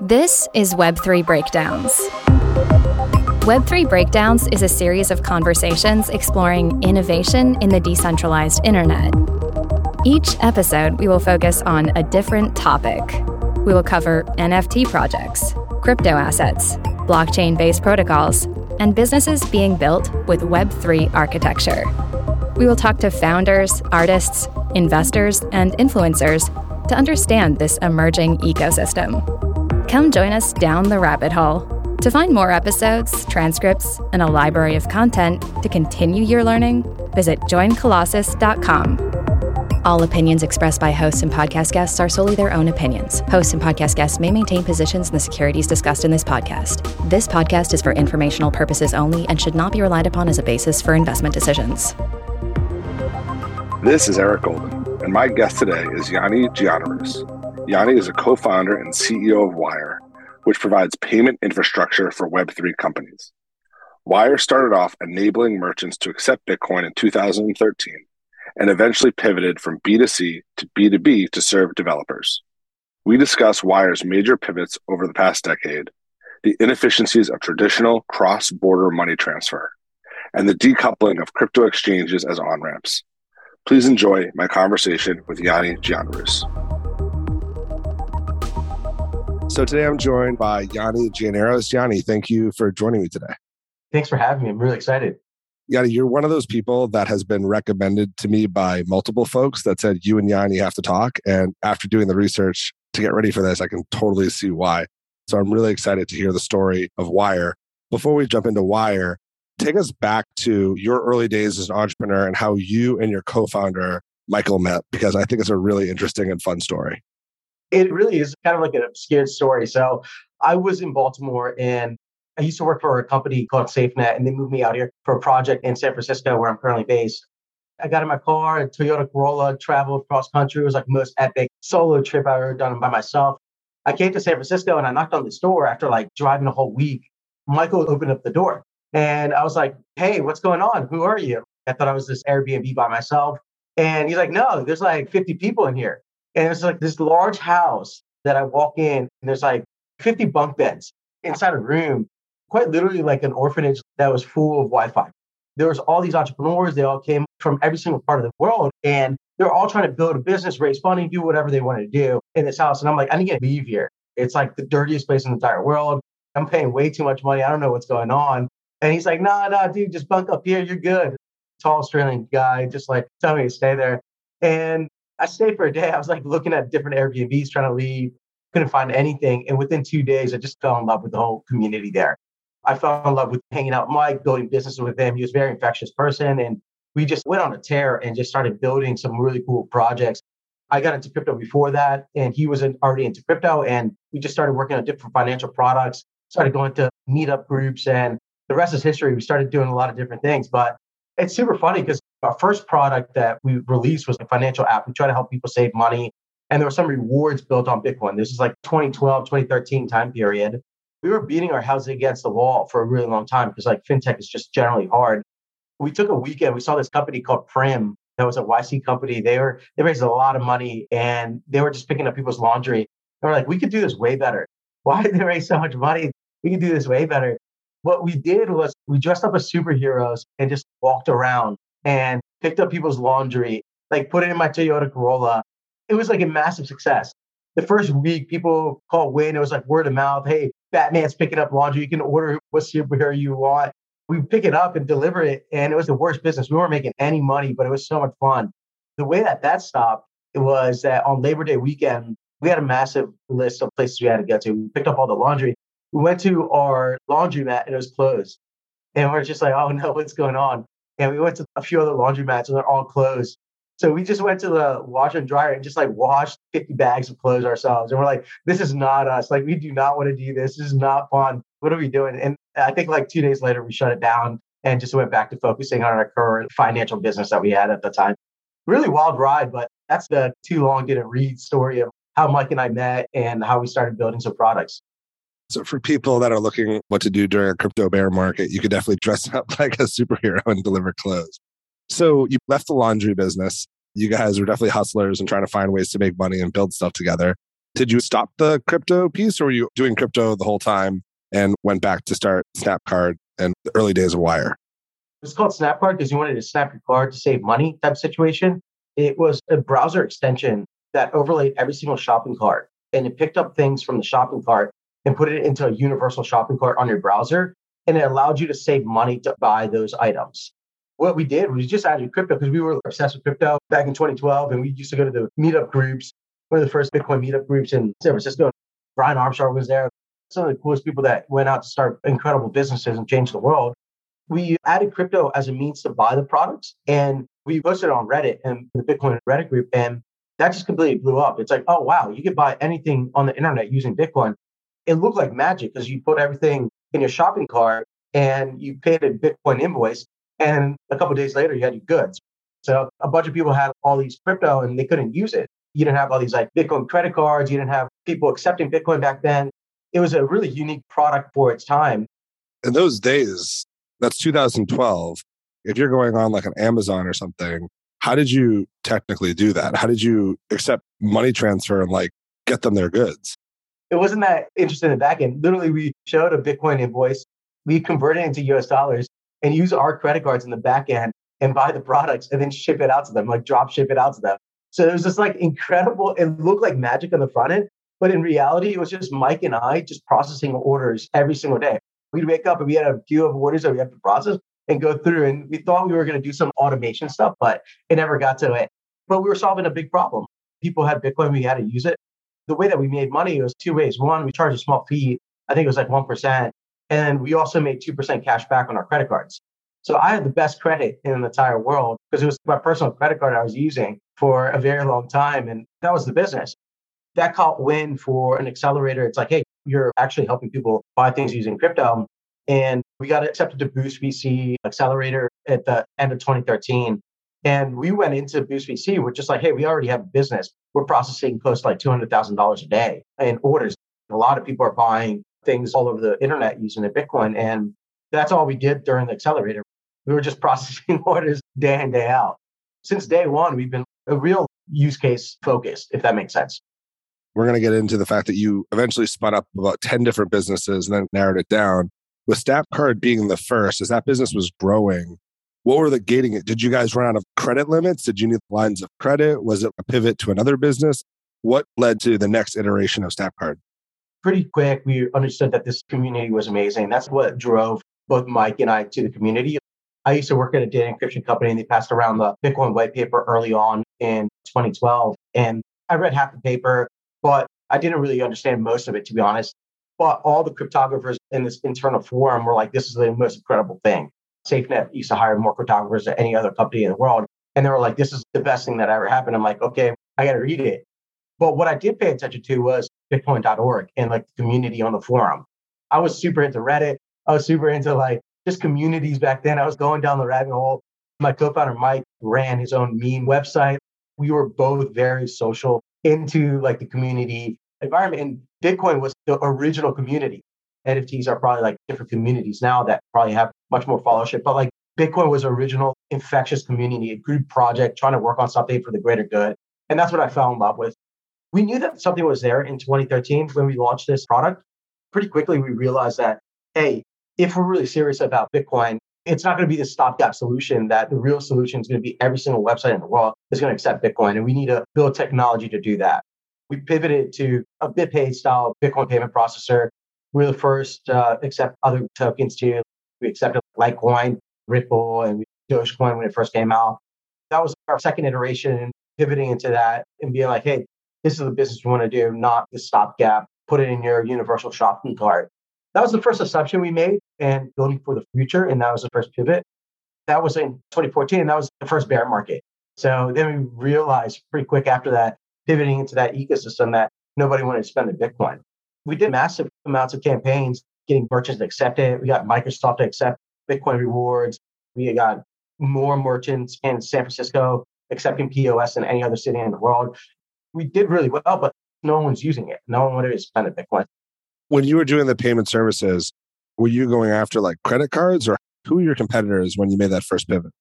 This is Web3 Breakdowns. Web3 Breakdowns is a series of conversations exploring innovation in the decentralized internet. Each episode, we will focus on a different topic. We will cover NFT projects, crypto assets, blockchain based protocols, and businesses being built with Web3 architecture. We will talk to founders, artists, investors, and influencers to understand this emerging ecosystem. Come join us down the rabbit hole. To find more episodes, transcripts, and a library of content to continue your learning, visit joincolossus.com. All opinions expressed by hosts and podcast guests are solely their own opinions. Hosts and podcast guests may maintain positions in the securities discussed in this podcast. This podcast is for informational purposes only and should not be relied upon as a basis for investment decisions. This is Eric Golden, and my guest today is Yanni Giannaros. Yanni is a co founder and CEO of Wyre, which provides payment infrastructure for Web3 companies. Wyre started off enabling merchants to accept Bitcoin in 2013 and eventually pivoted from B2C to B2B to serve developers. We discuss Wyre's major pivots over the past decade, the inefficiencies of traditional cross border money transfer, and the decoupling of crypto exchanges as on ramps. Please enjoy my conversation with Yanni Giannaros. So today I'm joined by Yanni Giannaros. Yanni, thank you for joining me today. Thanks for having me. I'm really excited. Yanni, you're one of those people that has been recommended to me by multiple folks that said you and Yanni have to talk. And after doing the research to get ready for this, I can totally see why. So I'm really excited to hear the story of Wyre. Before we jump into Wyre, take us back to your early days as an entrepreneur and how you and your co-founder Michael met, because I think it's a really interesting and fun story. It really is kind of like an obscure story. So I was in Baltimore and I used to work for a company called SafeNet, and they moved me out here for a project in San Francisco, where I'm currently based. I got in my car, a Toyota Corolla, traveled cross country. It was like the most epic solo trip I've ever done by myself. I came to San Francisco and I knocked on this door after like driving a whole week. Michael opened up the door and I was like, Hey, what's going on? Who are you? I thought I was this Airbnb by myself. And he's like, No, there's like 50 people in here. And it's like this large house that I walk in and there's like 50 bunk beds inside a room quite literally like an orphanage that was full of Wi-Fi. There was all these entrepreneurs. They all came from every single part of the world, and they're all trying to build a business, raise money, do whatever they wanted to do in this house. And I'm like, I need to leave here. It's like the dirtiest place in the entire world. I'm paying way too much money. I don't know what's going on. And he's like, Nah, nah, dude, just bunk up here. You're good. Tall Australian guy, just like tell me to stay there. And I stayed for a day. I was like looking at different Airbnbs trying to leave. Couldn't find anything. And within two days, I just fell in love with the whole community there. I fell in love with hanging out with Mike, building businesses with him. He was a very infectious person. And we just went on a tear and just started building some really cool projects. I got into crypto before that, and he was already into crypto. And we just started working on different financial products, started going to meetup groups, and the rest is history. We started doing a lot of different things. But it's super funny because our first product that we released was a financial app. We try to help people save money. And there were some rewards built on Bitcoin. This is like 2012, 2013 time period we were beating our houses against the wall for a really long time because like fintech is just generally hard. We took a weekend. We saw this company called Prim. That was a YC company. They were they raised a lot of money and they were just picking up people's laundry. And we're like, we could do this way better. Why did they raise so much money? We could do this way better. What we did was we dressed up as superheroes and just walked around and picked up people's laundry, like put it in my Toyota Corolla. It was like a massive success the first week, people called Win. It was like word of mouth. Hey, Batman's picking up laundry. You can order what superhero you want. We pick it up and deliver it. And it was the worst business. We weren't making any money, but it was so much fun. The way that that stopped was that on Labor Day weekend, we had a massive list of places we had to get to. We picked up all the laundry. We went to our laundromat and it was closed. And we we're just like, oh no, what's going on? And we went to a few other laundromats and they're all closed. So we just went to the washer and dryer and just like washed 50 bags of clothes ourselves. And we're like, this is not us. Like, we do not want to do this. This is not fun. What are we doing? And I think like two days later, we shut it down and just went back to focusing on our current financial business that we had at the time. Really wild ride, but that's the too long didn't read story of how Mike and I met and how we started building some products. So for people that are looking what to do during a crypto bear market, you could definitely dress up like a superhero and deliver clothes. So you left the laundry business. You guys were definitely hustlers and trying to find ways to make money and build stuff together. Did you stop the crypto piece or were you doing crypto the whole time and went back to start Snapcard and the early days of Wyre? It's called Snapcard because you wanted to snap your card to save money type situation. It was a browser extension that overlaid every single shopping cart and it picked up things from the shopping cart and put it into a universal shopping cart on your browser. And it allowed you to save money to buy those items. What we did was just added crypto because we were obsessed with crypto back in 2012. And we used to go to the meetup groups, one of the first Bitcoin meetup groups in San Francisco. Brian Armstrong was there. Some of the coolest people that went out to start incredible businesses and change the world. We added crypto as a means to buy the products. And we posted on Reddit and the Bitcoin Reddit group. And that just completely blew up. It's like, oh, wow, you could buy anything on the internet using Bitcoin. It looked like magic because you put everything in your shopping cart and you paid a Bitcoin invoice. And a couple days later, you had your goods. So a bunch of people had all these crypto and they couldn't use it. You didn't have all these like Bitcoin credit cards. You didn't have people accepting Bitcoin back then. It was a really unique product for its time. In those days, that's 2012. If you're going on like an Amazon or something, how did you technically do that? How did you accept money transfer and like get them their goods? It wasn't that interesting in the back end. Literally, we showed a Bitcoin invoice, we converted it into US dollars and use our credit cards in the back end and buy the products and then ship it out to them, like drop ship it out to them. So it was just like incredible. It looked like magic on the front end, but in reality, it was just Mike and I just processing orders every single day. We'd wake up and we had a queue of orders that we have to process and go through. And we thought we were going to do some automation stuff, but it never got to it. But we were solving a big problem. People had Bitcoin, we had to use it. The way that we made money was two ways. One, we charged a small fee. I think it was like 1%. And we also made 2% cash back on our credit cards. So I had the best credit in the entire world because it was my personal credit card I was using for a very long time. And that was the business. That caught wind for an accelerator. It's like, hey, you're actually helping people buy things using crypto. And we got accepted to Boost VC Accelerator at the end of 2013. And we went into Boost VC with just like, hey, we already have a business. We're processing close to like $200,000 a day in orders. A lot of people are buying things all over the internet using the Bitcoin. And that's all we did during the accelerator. We were just processing orders day in, day out. Since day one, we've been a real use case focused, if that makes sense. We're going to get into the fact that you eventually spun up about 10 different businesses and then narrowed it down with Snapcard being the first, as that business was growing, what were the gating it? Did you guys run out of credit limits? Did you need lines of credit? Was it a pivot to another business? What led to the next iteration of Snapcard? Pretty quick, we understood that this community was amazing. That's what drove both Mike and I to the community. I used to work at a data encryption company and they passed around the Bitcoin white paper early on in 2012. And I read half the paper, but I didn't really understand most of it, to be honest. But all the cryptographers in this internal forum were like, this is the most incredible thing. SafeNet used to hire more cryptographers than any other company in the world. And they were like, this is the best thing that ever happened. I'm like, okay, I got to read it. But what I did pay attention to was Bitcoin.org and like the community on the forum. I was super into Reddit. I was super into like just communities back then. I was going down the rabbit hole. My co founder, Mike, ran his own meme website. We were both very social into like the community environment. And Bitcoin was the original community. NFTs are probably like different communities now that probably have much more followership. But like Bitcoin was original infectious community, a group project trying to work on something for the greater good. And that's what I fell in love with. We knew that something was there in 2013 when we launched this product. Pretty quickly, we realized that, hey, if we're really serious about Bitcoin, it's not going to be the stopgap solution that the real solution is going to be every single website in the world is going to accept Bitcoin. And we need to build technology to do that. We pivoted to a BitPay style Bitcoin payment processor we were the first uh, accept other tokens too. We accepted Litecoin, Ripple, and Dogecoin when it first came out. That was our second iteration and pivoting into that and being like, hey, this is the business we want to do, not the stopgap. Put it in your universal shopping cart. That was the first assumption we made and building for the future. And that was the first pivot. That was in 2014. And that was the first bear market. So then we realized pretty quick after that, pivoting into that ecosystem that nobody wanted to spend the Bitcoin we did massive amounts of campaigns getting merchants to accept it. We got Microsoft to accept Bitcoin rewards. We got more merchants in San Francisco accepting POS than any other city in the world. We did really well, but no one's using it. No one wanted to spend a Bitcoin. When you were doing the payment services, were you going after like credit cards or who were your competitors when you made that first pivot?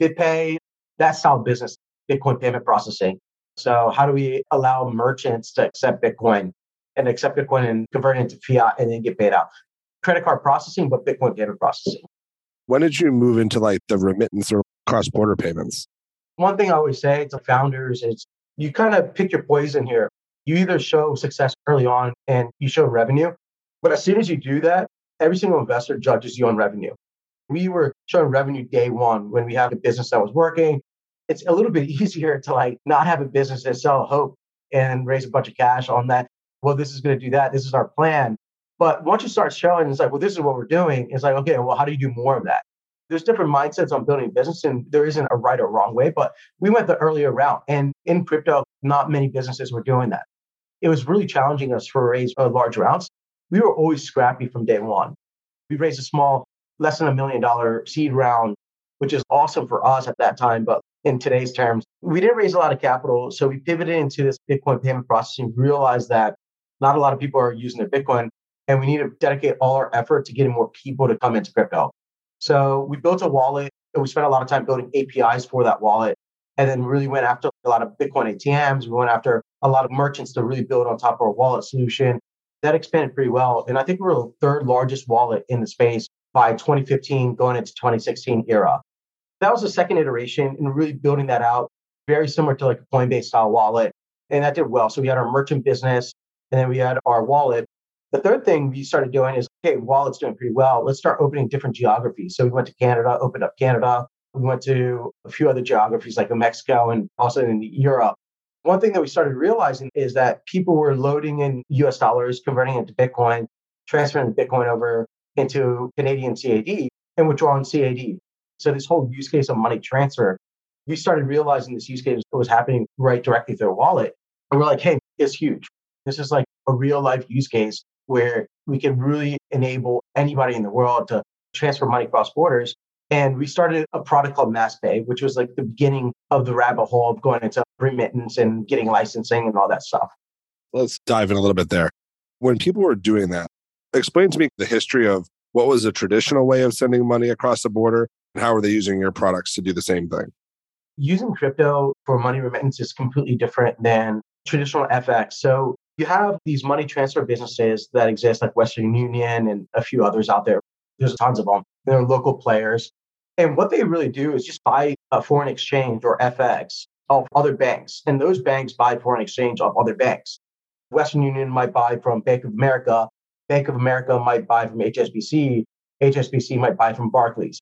BitPay, that's style business, Bitcoin payment processing. So, how do we allow merchants to accept Bitcoin and accept Bitcoin and convert it into fiat and then get paid out? Credit card processing, but Bitcoin payment processing. When did you move into like the remittance or cross border payments? One thing I always say to founders is you kind of pick your poison here. You either show success early on and you show revenue, but as soon as you do that, every single investor judges you on revenue. We were showing revenue day one when we had a business that was working. It's a little bit easier to like not have a business and sell hope and raise a bunch of cash on that. Well, this is going to do that. This is our plan. But once you start showing, it's like, well, this is what we're doing. It's like, okay, well, how do you do more of that? There's different mindsets on building a business, and there isn't a right or wrong way. But we went the earlier route, and in crypto, not many businesses were doing that. It was really challenging us for raise uh, large rounds. We were always scrappy from day one. We raised a small, less than a million dollar seed round, which is awesome for us at that time. But in today's terms, we didn't raise a lot of capital. So we pivoted into this Bitcoin payment processing, realized that not a lot of people are using their Bitcoin and we need to dedicate all our effort to getting more people to come into crypto. So we built a wallet and we spent a lot of time building APIs for that wallet. And then really went after a lot of Bitcoin ATMs. We went after a lot of merchants to really build on top of our wallet solution. That expanded pretty well. And I think we we're the third largest wallet in the space by 2015 going into 2016 era. That was the second iteration in really building that out, very similar to like a Coinbase style wallet. And that did well. So we had our merchant business and then we had our wallet. The third thing we started doing is, okay, wallet's doing pretty well, let's start opening different geographies. So we went to Canada, opened up Canada. We went to a few other geographies like Mexico and also in Europe. One thing that we started realizing is that people were loading in US dollars, converting into Bitcoin, transferring Bitcoin over into Canadian CAD and withdrawing CAD. So this whole use case of money transfer, we started realizing this use case was happening right directly through a wallet. And we're like, hey, it's huge. This is like a real life use case where we can really enable anybody in the world to transfer money across borders. And we started a product called MassPay, which was like the beginning of the rabbit hole of going into remittance and getting licensing and all that stuff. Let's dive in a little bit there. When people were doing that, explain to me the history of what was a traditional way of sending money across the border and how are they using your products to do the same thing? Using crypto for money remittance is completely different than traditional FX. So you have these money transfer businesses that exist like Western Union and a few others out there. There's tons of them. They're local players. And what they really do is just buy a foreign exchange or FX of other banks. And those banks buy foreign exchange of other banks. Western Union might buy from Bank of America. Bank of America might buy from HSBC. HSBC might buy from Barclays.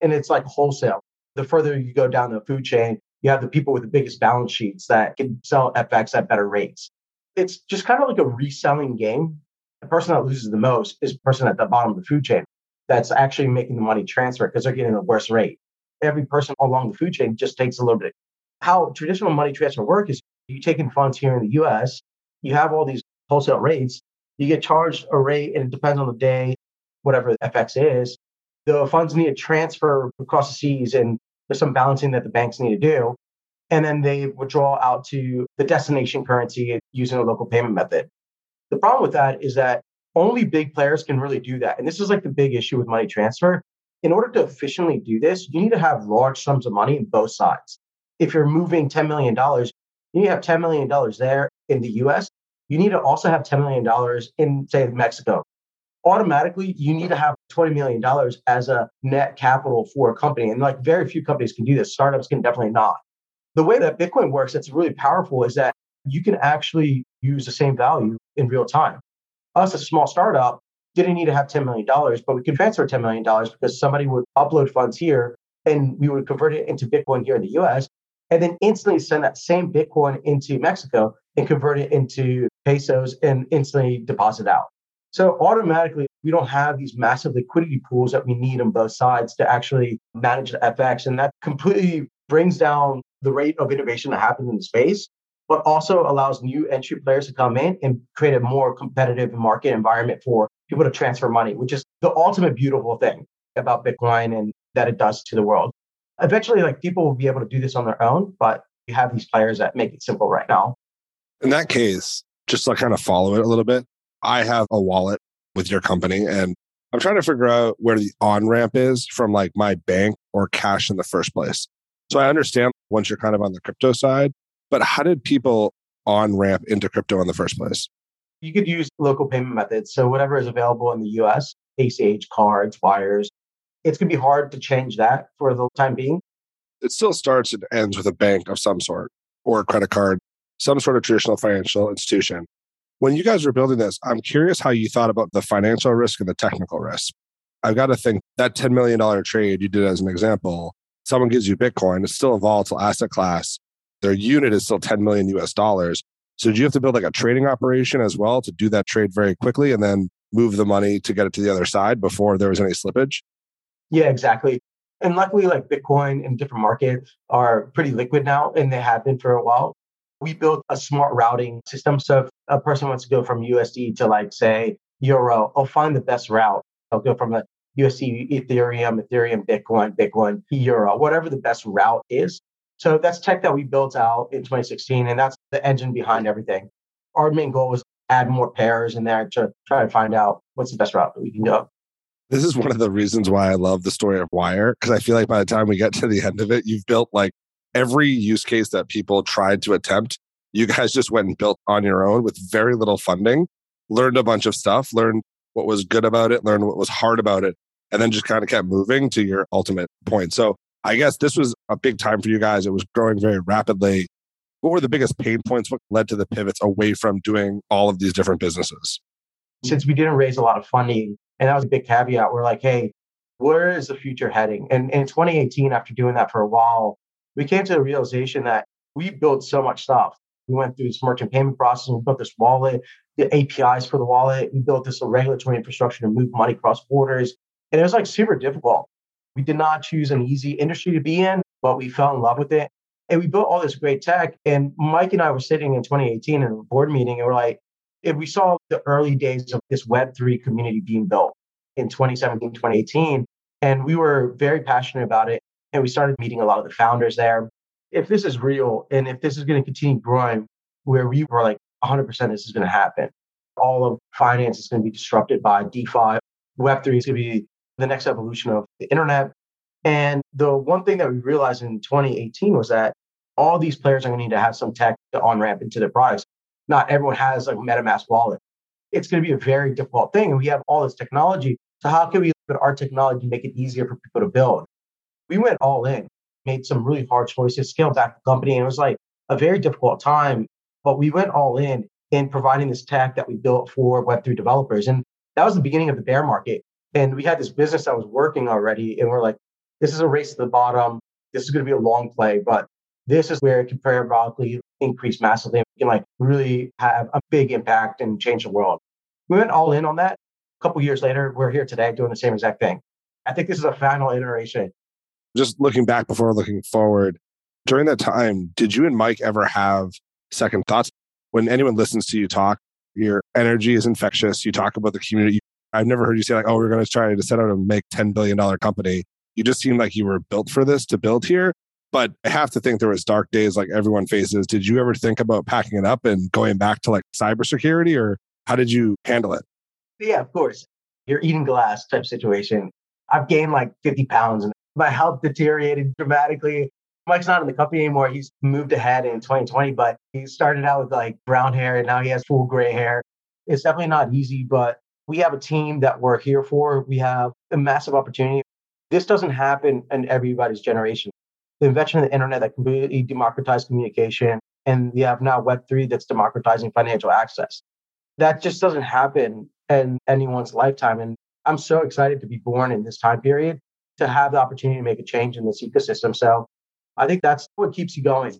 And it's like wholesale. The further you go down the food chain, you have the people with the biggest balance sheets that can sell FX at better rates it's just kind of like a reselling game. The person that loses the most is the person at the bottom of the food chain that's actually making the money transfer because they're getting the worst rate. Every person along the food chain just takes a little bit. How traditional money transfer work is you taking funds here in the US, you have all these wholesale rates, you get charged a rate and it depends on the day, whatever the FX is. The funds need to transfer across the seas and there's some balancing that the banks need to do and then they withdraw out to the destination currency using a local payment method. The problem with that is that only big players can really do that. And this is like the big issue with money transfer. In order to efficiently do this, you need to have large sums of money in both sides. If you're moving $10 million, you need to have $10 million there in the US. You need to also have $10 million in, say, Mexico. Automatically, you need to have $20 million as a net capital for a company. And like very few companies can do this. Startups can definitely not the way that Bitcoin works that's really powerful is that you can actually use the same value in real time. Us, as a small startup, didn't need to have $10 million, but we could transfer $10 million because somebody would upload funds here and we would convert it into Bitcoin here in the US and then instantly send that same Bitcoin into Mexico and convert it into pesos and instantly deposit out. So automatically, we don't have these massive liquidity pools that we need on both sides to actually manage the FX. And that completely brings down the rate of innovation that happens in the space, but also allows new entry players to come in and create a more competitive market environment for people to transfer money, which is the ultimate beautiful thing about Bitcoin and that it does to the world. Eventually, like people will be able to do this on their own, but you have these players that make it simple right now. In that case, just to kind of follow it a little bit, I have a wallet with your company and I'm trying to figure out where the on ramp is from like my bank or cash in the first place. So I understand once you're kind of on the crypto side, But how did people on ramp into crypto in the first place? You could use local payment methods. So whatever is available in the US, ACH, cards, wires. It's going to be hard to change that for the time being. It still starts and ends with a bank of some sort or a credit card, some sort of traditional financial institution. When you guys were building this, I'm curious how you thought about the financial risk and the technical risk. I've got to think that $10 million trade you did as an example, someone gives you Bitcoin, it's still a volatile asset class. Their unit is still 10 million US dollars. So do you have to build like a trading operation as well to do that trade very quickly and then move the money to get it to the other side before there was any slippage? Yeah, exactly. And luckily, like Bitcoin and different markets are pretty liquid now, and they have been for a while. We built a smart routing system. So if a person wants to go from USD to like say Euro, I'll find the best route. I'll go from the USD, Ethereum, Ethereum, Bitcoin, Bitcoin, Euro, whatever the best route is. So that's tech that we built out in 2016, and that's the engine behind everything. Our main goal was add more pairs in there to try to find out what's the best route that we can go. This is one of the reasons why I love the story of Wyre, because I feel like by the time we get to the end of it, you've built like every use case that people tried to attempt. You guys just went and built on your own with very little funding, learned a bunch of stuff, learned what was good about it, learned what was hard about it, and then just kind of kept moving to your ultimate point. So I guess this was a big time for you guys. It was growing very rapidly. What were the biggest pain points? What led to the pivots away from doing all of these different businesses? Since we didn't raise a lot of funding, and that was a big caveat, we're like, hey, where is the future heading? And in 2018, after doing that for a while, we came to the realization that we built so much stuff. We went through this merchant payment process we built this wallet, the APIs for the wallet. We built this regulatory infrastructure to move money across borders. And it was like super difficult. We did not choose an easy industry to be in, but we fell in love with it. And we built all this great tech. And Mike and I were sitting in 2018 in a board meeting and we're like, if we saw the early days of this Web3 community being built in 2017, 2018, and we were very passionate about it. And we started meeting a lot of the founders there. If this is real and if this is going to continue growing, where we were like 100% this is going to happen, all of finance is going to be disrupted by DeFi. Web3 is going to be the next evolution of the internet. And the one thing that we realized in 2018 was that all these players are going to need to have some tech to on ramp into their products. Not everyone has a MetaMask wallet. It's going to be a very difficult thing. And we have all this technology. So, how can we put our technology and make it easier for people to build? We went all in, made some really hard choices, scaled back the company. And it was like a very difficult time, but we went all in in providing this tech that we built for Web3 developers. And that was the beginning of the bear market. And we had this business that was working already. And we're like, this is a race to the bottom. This is going to be a long play, but this is where it can parabolically increase massively. and can like really have a big impact and change the world. We went all in on that. A couple years later, we're here today doing the same exact thing. I think this is a final iteration. Just looking back before looking forward, during that time, did you and Mike ever have second thoughts? When anyone listens to you talk, your energy is infectious. You talk about the community. I've never heard you say like, "Oh, we're going to try to set out and make ten billion dollar company." You just seemed like you were built for this to build here. But I have to think there was dark days like everyone faces. Did you ever think about packing it up and going back to like cybersecurity, or how did you handle it? Yeah, of course. You're eating glass type situation. I've gained like 50 pounds and my health deteriorated dramatically. Mike's not in the company anymore. He's moved ahead in 2020, but he started out with like brown hair and now he has full gray hair. It's definitely not easy, but we have a team that we're here for. We have a massive opportunity. This doesn't happen in everybody's generation. The invention of the internet that completely democratized communication, and we have now Web3 that's democratizing financial access. That just doesn't happen in anyone's lifetime. And I'm so excited to be born in this time period to have the opportunity to make a change in this ecosystem. So I think that's what keeps you going.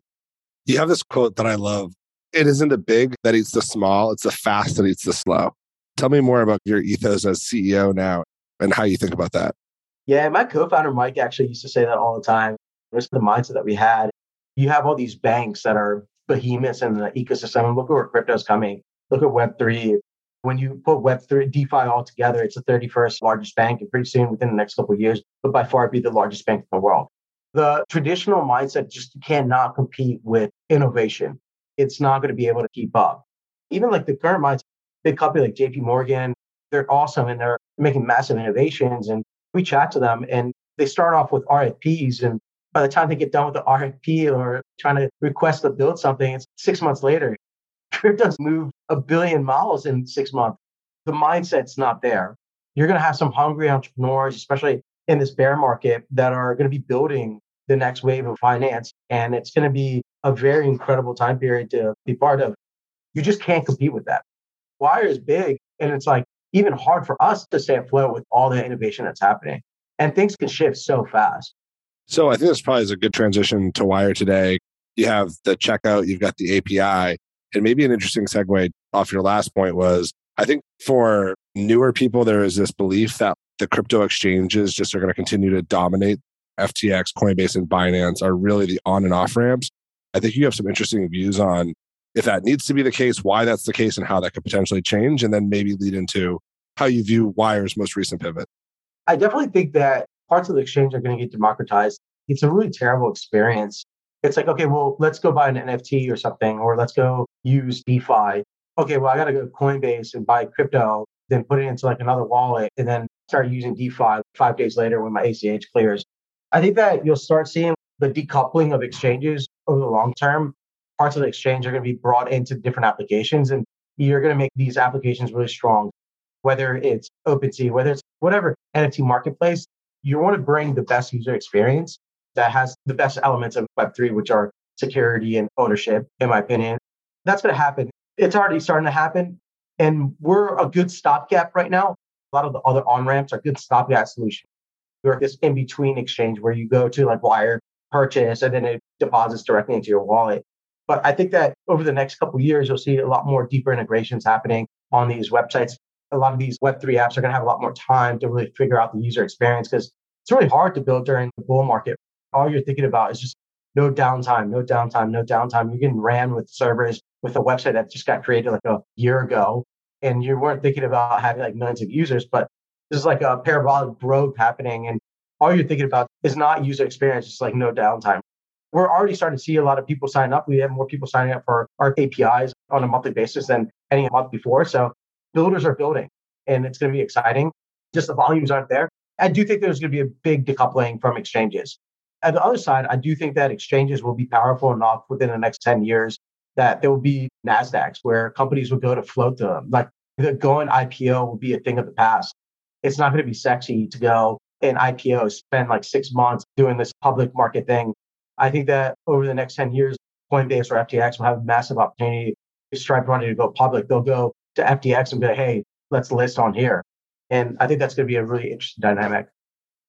You have this quote that I love. It isn't the big that eats the small, it's the fast that eats the slow. Tell me more about your ethos as CEO now and how you think about that. Yeah, my co-founder Mike actually used to say that all the time. There's the mindset that we had. You have all these banks that are behemoths in the ecosystem. And look at where crypto is coming. Look at Web3. When you put Web3 DeFi all together, it's the 31st largest bank, and pretty soon, within the next couple of years, but by far be the largest bank in the world. The traditional mindset just cannot compete with innovation. It's not going to be able to keep up. Even like the current mindset, big company like JP Morgan, they're awesome and they're making massive innovations. And we chat to them and they start off with RFPs and by the time they get done with the RFP or trying to request to build something, it's six months later. Crypto's moved a billion miles in six months. The mindset's not there. You're going to have some hungry entrepreneurs, especially in this bear market, that are going to be building the next wave of finance. And it's going to be a very incredible time period to be part of. You just can't compete with that. Wyre is big. And it's like even hard for us to stay afloat with all the innovation that's happening. And things can shift so fast. So I think this probably is a good transition to Wyre today. You have the checkout, you've got the API, and maybe an interesting segue off your last point was I think for newer people, there is this belief that the crypto exchanges just are going to continue to dominate. FTX, Coinbase, and Binance are really the on and off ramps. I think you have some interesting views on if that needs to be the case, why that's the case, and how that could potentially change, and then maybe lead into how you view Wyre's most recent pivot. I definitely think that parts of the exchange are going to get democratized. It's a really terrible experience. It's like, okay, well, let's go buy an NFT or something, or let's go use DeFi. Okay, well, I got to go to Coinbase and buy crypto, then put it into like another wallet, and then start using DeFi five days later when my ACH clears. I think that you'll start seeing the decoupling of exchanges over the long term. Parts of the exchange are going to be brought into different applications, and you're going to make these applications really strong. Whether it's OpenSea, whether it's whatever NFT marketplace, you want to bring the best user experience that has the best elements of Web3, which are security and ownership, in my opinion. That's going to happen. It's already starting to happen. And we're a good stopgap right now. A lot of the other on ramps are good stopgap solutions. You're this in between exchange where you go to like Wyre purchase and then it deposits directly into your wallet. But I think that over the next couple years, you'll see a lot more deeper integrations happening on these websites a lot of these Web3 apps are going to have a lot more time to really figure out the user experience because it's really hard to build during the bull market. All you're thinking about is just no downtime, no downtime, no downtime. You're getting ran with servers with a website that just got created like a year ago. And you weren't thinking about having like millions of users, but this is like a parabolic growth happening. And all you're thinking about is not user experience, just like no downtime. We're already starting to see a lot of people sign up. We have more people signing up for our APIs on a monthly basis than any month before. So builders are building and it's going to be exciting. Just the volumes aren't there. I do think there's going to be a big decoupling from exchanges. At the other side, I do think that exchanges will be powerful enough within the next 10 years that there will be NASDAQs where companies will go to float to them. Like the going IPO will be a thing of the past. It's not going to be sexy to go and IPO, spend like six months doing this public market thing. I think that over the next 10 years, Coinbase or FTX will have a massive opportunity. If Stripe wanted to go public, they'll go to FTX and be like, hey, let's list on here. And I think that's going to be a really interesting dynamic.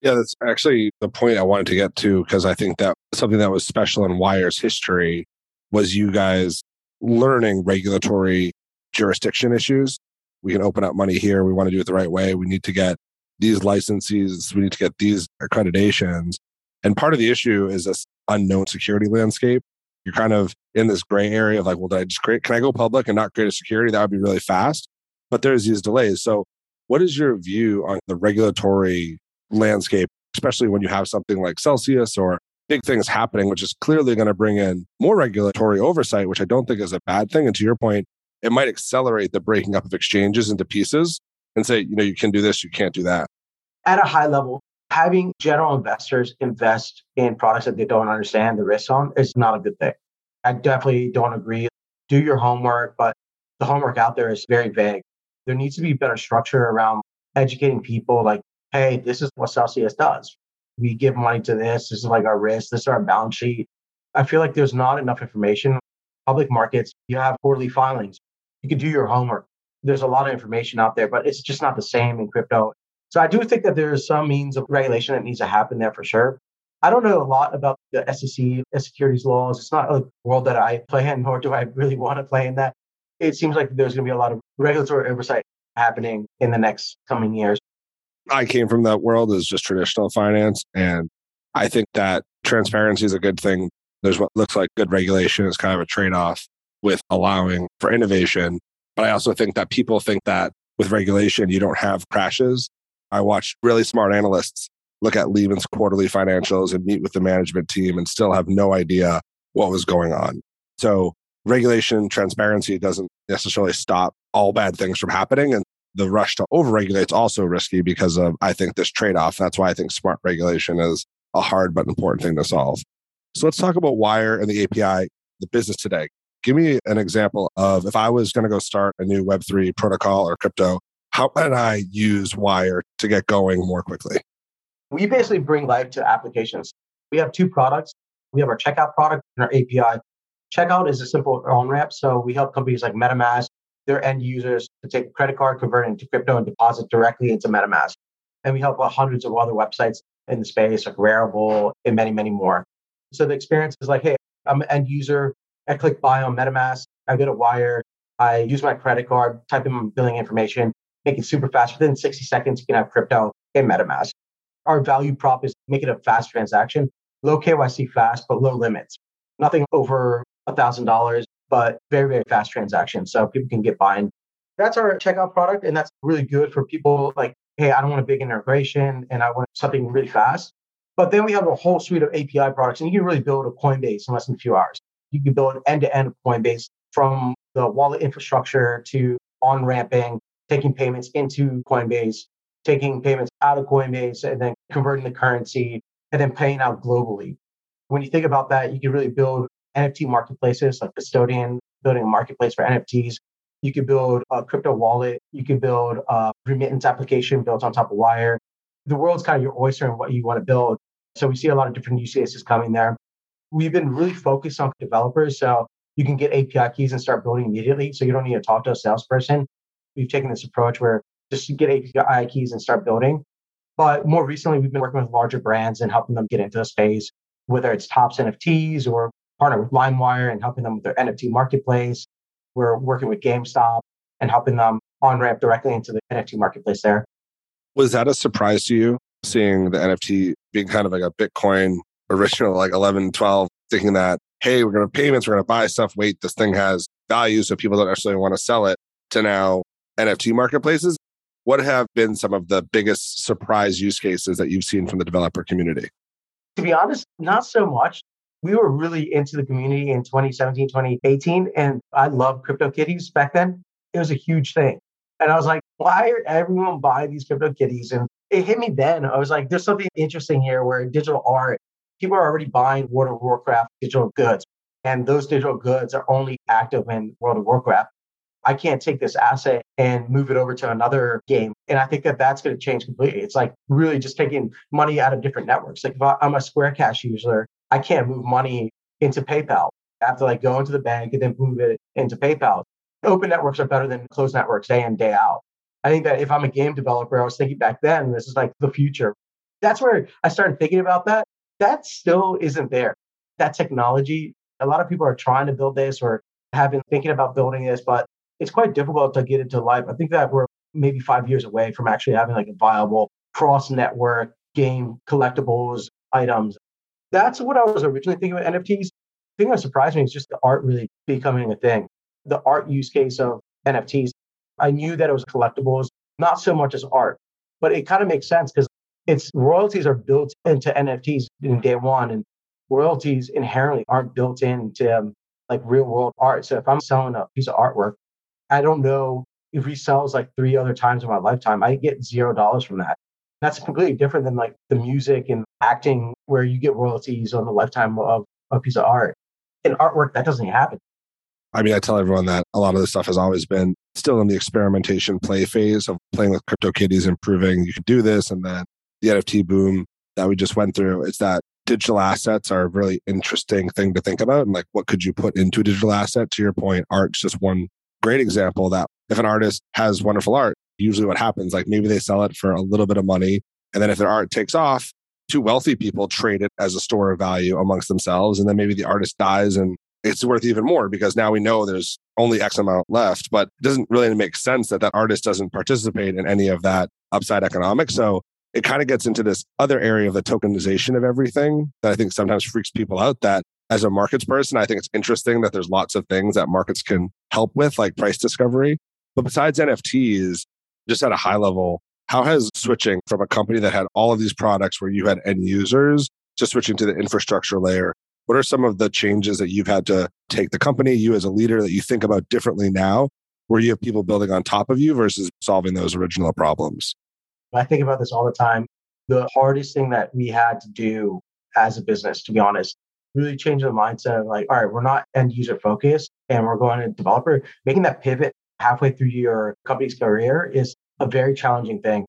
Yeah, that's actually the point I wanted to get to because I think that something that was special in Wyre's history was you guys learning regulatory jurisdiction issues. We can open up money here. We want to do it the right way. We need to get these licenses. We need to get these accreditations. And part of the issue is this unknown security landscape. You're kind of in this gray area of like, well, did I just create, can I go public and not create a security? That would be really fast but there's these delays. So, what is your view on the regulatory landscape, especially when you have something like Celsius or big things happening, which is clearly going to bring in more regulatory oversight, which I don't think is a bad thing. And to your point, it might accelerate the breaking up of exchanges into pieces and say, you know, you can do this, you can't do that. At a high level, having general investors invest in products that they don't understand the risks on is not a good thing. I definitely don't agree. Do your homework, but the homework out there is very vague there needs to be better structure around educating people like, hey, this is what Celsius does. We give money to this. This is like our risk. This is our balance sheet. I feel like there's not enough information. Public markets, you have quarterly filings. You can do your homework. There's a lot of information out there, but it's just not the same in crypto. So I do think that there is some means of regulation that needs to happen there for sure. I don't know a lot about the SEC, securities laws. It's not a world that I play in, nor do I really want to play in that it seems like there's going to be a lot of regulatory oversight happening in the next coming years. I came from that world as just traditional finance. And I think that transparency is a good thing. There's what looks like good regulation is kind of a trade off with allowing for innovation. But I also think that people think that with regulation, you don't have crashes. I watched really smart analysts look at Lehman's quarterly financials and meet with the management team and still have no idea what was going on. So regulation transparency doesn't necessarily stop all bad things from happening. And the rush to overregulate is also risky because of, I think, this trade off. That's why I think smart regulation is a hard but important thing to solve. So let's talk about Wyre and the API, the business today. Give me an example of if I was going to go start a new Web3 protocol or crypto, how can I use Wyre to get going more quickly? We basically bring life to applications. We have two products. We have our checkout product and our API. Checkout is a simple on ramp. So we help companies like MetaMask, their end users to take a credit card, convert it into crypto, and deposit directly into MetaMask. And we help hundreds of other websites in the space, like Rarible and many, many more. So the experience is like, hey, I'm an end user. I click buy on MetaMask. I go to Wyre. I use my credit card, type in my billing information, make it super fast. Within 60 seconds, you can have crypto in MetaMask. Our value prop is make it a fast transaction, low KYC fast, but low limits. Nothing over $1,000, but very, very fast transaction. So people can get buying. That's our checkout product. And that's really good for people like, hey, I don't want a big integration and I want something really fast. But then we have a whole suite of API products, and you can really build a Coinbase in less than a few hours. You can build end to end Coinbase from the wallet infrastructure to on ramping, taking payments into Coinbase, taking payments out of Coinbase, and then converting the currency and then paying out globally. When you think about that, you can really build NFT marketplaces like Custodian, building a marketplace for NFTs. You could build a crypto wallet. You could build a remittance application built on top of Wyre. The world's kind of your oyster and what you want to build. So we see a lot of different use cases coming there. We've been really focused on developers. So you can get API keys and start building immediately. So you don't need to talk to a salesperson. We've taken this approach where just get API keys and start building. But more recently, we've been working with larger brands and helping them get into the space, whether it's Topps NFTs or partner with LimeWire and helping them with their NFT marketplace. We're working with GameStop and helping them on ramp directly into the NFT marketplace there. Was that a surprise to you seeing the NFT being kind of like a Bitcoin original, like 11, 12, thinking that, hey, we're going to payments, we're going to buy stuff. Wait, this thing has value. So people don't necessarily want to sell it to now NFT marketplaces. What have been some of the biggest surprise use cases that you've seen from the developer community? To be honest, not so much. We were really into the community in 2017, 2018, and I loved CryptoKitties back then. It was a huge thing. And I was like, why are everyone buying these CryptoKitties? And it hit me then. I was like, there's something interesting here where digital art, people are already buying World of Warcraft digital goods. And those digital goods are only active in World of Warcraft. I can't take this asset and move it over to another game. And I think that that's going to change completely. It's like really just taking money out of different networks. Like if I'm a Square Cash user, I can't move money into PayPal. I have to like go into the bank and then move it into PayPal. Open networks are better than closed networks day in, day out. I think that if I'm a game developer, I was thinking back then, this is like the future. That's where I started thinking about that. That still isn't there. That technology, a lot of people are trying to build this or have been thinking about building this, but it's quite difficult to get into life. I think that we're maybe five years away from actually having like a viable cross network game collectibles items. That's what I was originally thinking about NFTs. The thing that surprised me is just the art really becoming a thing. The art use case of NFTs I knew that it was collectibles, not so much as art, but it kind of makes sense because its royalties are built into NFTs in day one, and royalties inherently aren't built into um, like real world art. So if I'm selling a piece of artwork, I don't know if he sells like three other times in my lifetime, I get zero dollars from that. That's completely different than like the music and acting where you get royalties on the lifetime of a piece of art. In artwork, that doesn't happen. I mean, I tell everyone that a lot of this stuff has always been still in the experimentation play phase of playing with CryptoKitties and proving you can do this. And then the NFT boom that we just went through, it's that digital assets are a really interesting thing to think about. And like, what could you put into a digital asset? To your point, art's just one great example that if an artist has wonderful art, usually what happens, like maybe they sell it for a little bit of money. And then if their art takes off, two wealthy people trade it as a store of value amongst themselves. And then maybe the artist dies and it's worth even more because now we know there's only X amount left. But it doesn't really make sense that that artist doesn't participate in any of that upside economics. So it kind of gets into this other area of the tokenization of everything that I think sometimes freaks people out. That as a markets person, I think it's interesting that there's lots of things that markets can help with, like price discovery. But besides NFTs, just at a high level, how has switching from a company that had all of these products where you had end users to switching to the infrastructure layer what are some of the changes that you've had to take the company, you as a leader, that you think about differently now, where you have people building on top of you versus solving those original problems? I think about this all the time. the hardest thing that we had to do as a business, to be honest. Really change the mindset of like, all right, we're not end user focused and we're going to developer. Making that pivot halfway through your company's career is a very challenging thing.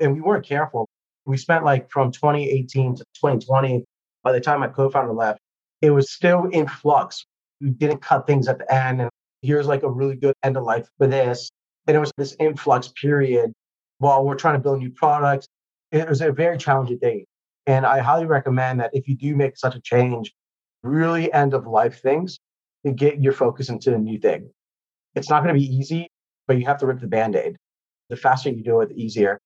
And we weren't careful. We spent like from 2018 to 2020, by the time my co founder left, it was still in flux. We didn't cut things at the end. And here's like a really good end of life for this. And it was this influx period while we're trying to build new products. It was a very challenging thing. And I highly recommend that if you do make such a change, really end of life things to get your focus into a new thing. It's not going to be easy, but you have to rip the band aid. The faster you do it, the easier.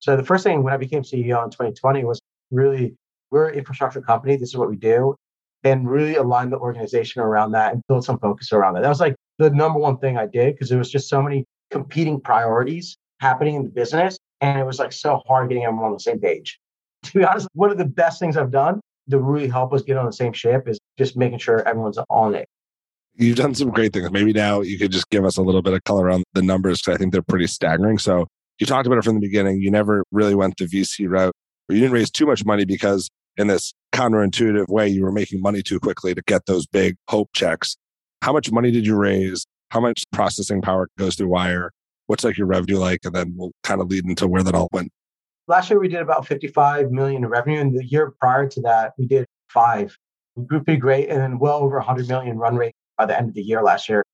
So the first thing when I became CEO in 2020 was really, we're an infrastructure company. This is what we do. And really align the organization around that and build some focus around that. That was like the number one thing I did because there was just so many competing priorities happening in the business. And it was like so hard getting everyone on the same page. To be honest, one of the best things I've done to really help us get on the same ship is just making sure everyone's on it. You've done some great things. Maybe now you could just give us a little bit of color on the numbers because I think they're pretty staggering. So you talked about it from the beginning. You never really went the VC route, or you didn't raise too much money because in this counterintuitive way, you were making money too quickly to get those big hope checks. How much money did you raise? How much processing power goes through Wyre? What's like your revenue like? And then we'll kind of lead into where that all went. Last year we did about 55 million in revenue. And the year prior to that, we did five. We grew pretty great and then well over 100 million run rate by the end of the year last year.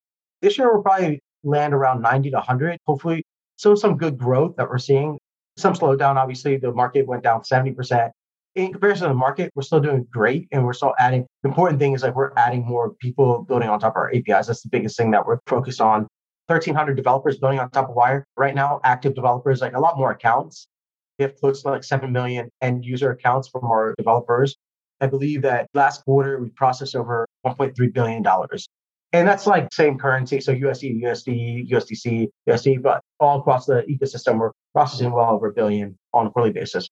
This year we'll probably land around 90 to 100. Hopefully, so some good growth that we're seeing. Some slowdown, obviously, the market went down 70%. In comparison to the market, we're still doing great and we're still adding. The important thing is like we're adding more people building on top of our APIs. That's the biggest thing that we're focused on. 1,300 developers building on top of Wyre right now, active developers, like a lot more accounts. We have close to like 7 million end user accounts from our developers. I believe that last quarter we processed over $1.3 billion. And that's like same currency. So USD, USD, USDC, USD, but all across the ecosystem, we're processing well over a billion on a quarterly basis.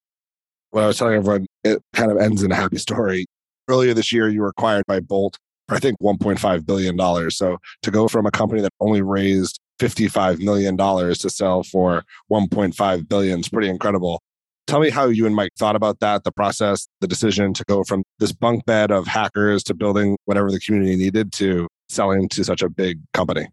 Well, I was telling everyone, it kind of ends in a happy story. Earlier this year, you were acquired by Bolt for, I think, $1.5 billion. So to go from a company that only raised $55 million to sell for 1.5 billion is pretty incredible. Tell me how you and Mike thought about that, the process, the decision to go from this bunk bed of hackers to building whatever the community needed to selling to such a big company.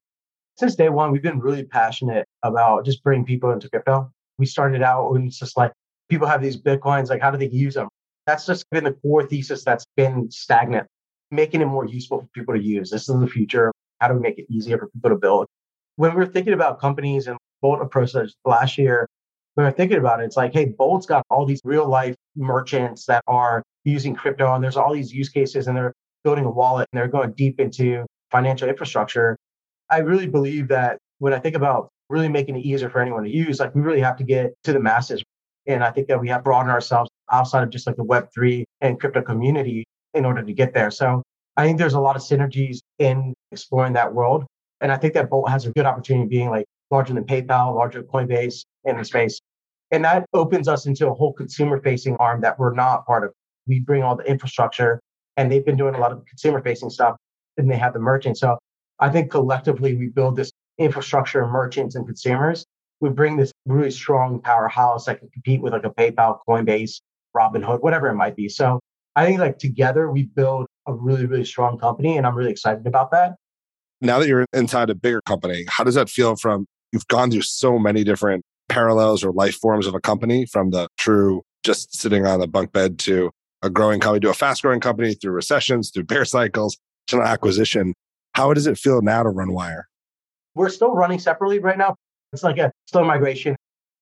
Since day one, we've been really passionate about just bringing people into crypto. We started out when it's just like people have these Bitcoins, like how do they use them? That's just been the core thesis that's been stagnant, making it more useful for people to use. This is the future. How do we make it easier for people to build? When we are thinking about companies and Bolt approach last year, when we're thinking about it, it's like, hey, Bolt's got all these real life merchants that are using crypto and there's all these use cases and they're building a wallet and they're going deep into financial infrastructure. I really believe that when I think about really making it easier for anyone to use, like we really have to get to the masses. And I think that we have broadened ourselves outside of just like the Web3 and crypto community in order to get there. So I think there's a lot of synergies in exploring that world. And I think that Bolt has a good opportunity being like larger than PayPal, larger than Coinbase in the space. And that opens us into a whole consumer facing arm that we're not part of. We bring all the infrastructure and they've been doing a lot of consumer facing stuff and they have the merchants. So I think collectively we build this infrastructure of merchants and consumers. We bring this really strong powerhouse that can compete with like a PayPal, Coinbase, Robinhood, whatever it might be. So I think like together we build a really, really strong company and I'm really excited about that. Now that you're inside a bigger company, how does that feel from you've gone through so many different parallels or life forms of a company from the true just sitting on a bunk bed to a growing company to a fast growing company through recessions, through bear cycles, to an acquisition. How does it feel now to run Wyre? We're still running separately right now. It's like a slow migration.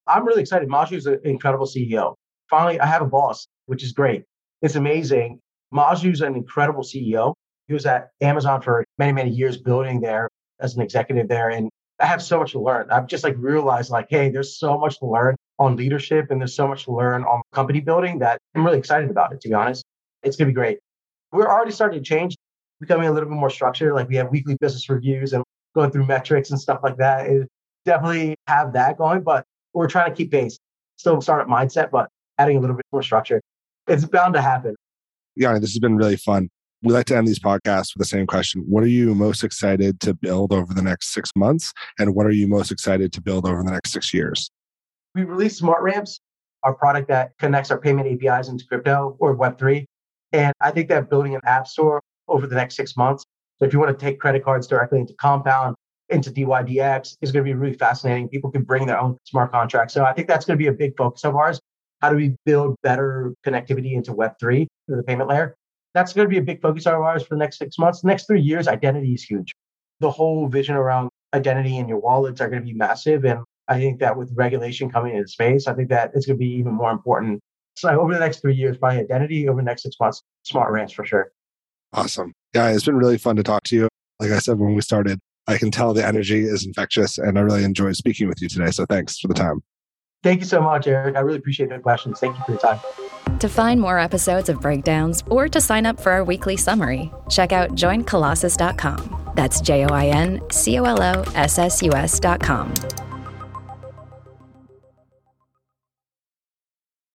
I'm really excited. is an incredible CEO. Finally, I have a boss, which is great. It's amazing. is an incredible CEO. He was at Amazon for many, many years building there as an executive there. And I have so much to learn. I've just like realized like, hey, there's so much to learn on leadership and there's so much to learn on company building that I'm really excited about it, to be honest. It's to be great. We're already starting to change, becoming a little bit more structured. Like we have weekly business reviews and going through metrics and stuff like that. It definitely have that going, but we're trying to keep pace. Still startup mindset, but adding a little bit more structure. It's bound to happen. Yeah, this has been really fun. We like to end these podcasts with the same question. What are you most excited to build over the next six months? And what are you most excited to build over the next six years? We released smart ramps. our product that connects our payment APIs into crypto or Web3. And I think that building an app store over the next six months. So if you want to take credit cards directly into Compound, into DYDX is going to be really fascinating. People can bring their own smart contracts. So I think that's going to be a big focus of ours. How do we build better connectivity into Web3, the payment layer? That's going to be a big focus of ours for the next six months. The next three years, identity is huge. The whole vision around identity and your wallets are going to be massive. And I think that with regulation coming into space, I think that it's going to be even more important. So over the next three years, probably identity. Over the next six months, smart ramps for sure. Awesome. Yeah, it's been really fun to talk to you. Like I said when we started, I can tell the energy is infectious and I really enjoyed speaking with you today. So thanks for the time. Thank you so much, Eric. I really appreciate the questions. Thank you for your time. To find more episodes of Breakdowns or to sign up for our weekly summary, check out joincolossus.com. That's J O I N C O L O S S U S.com.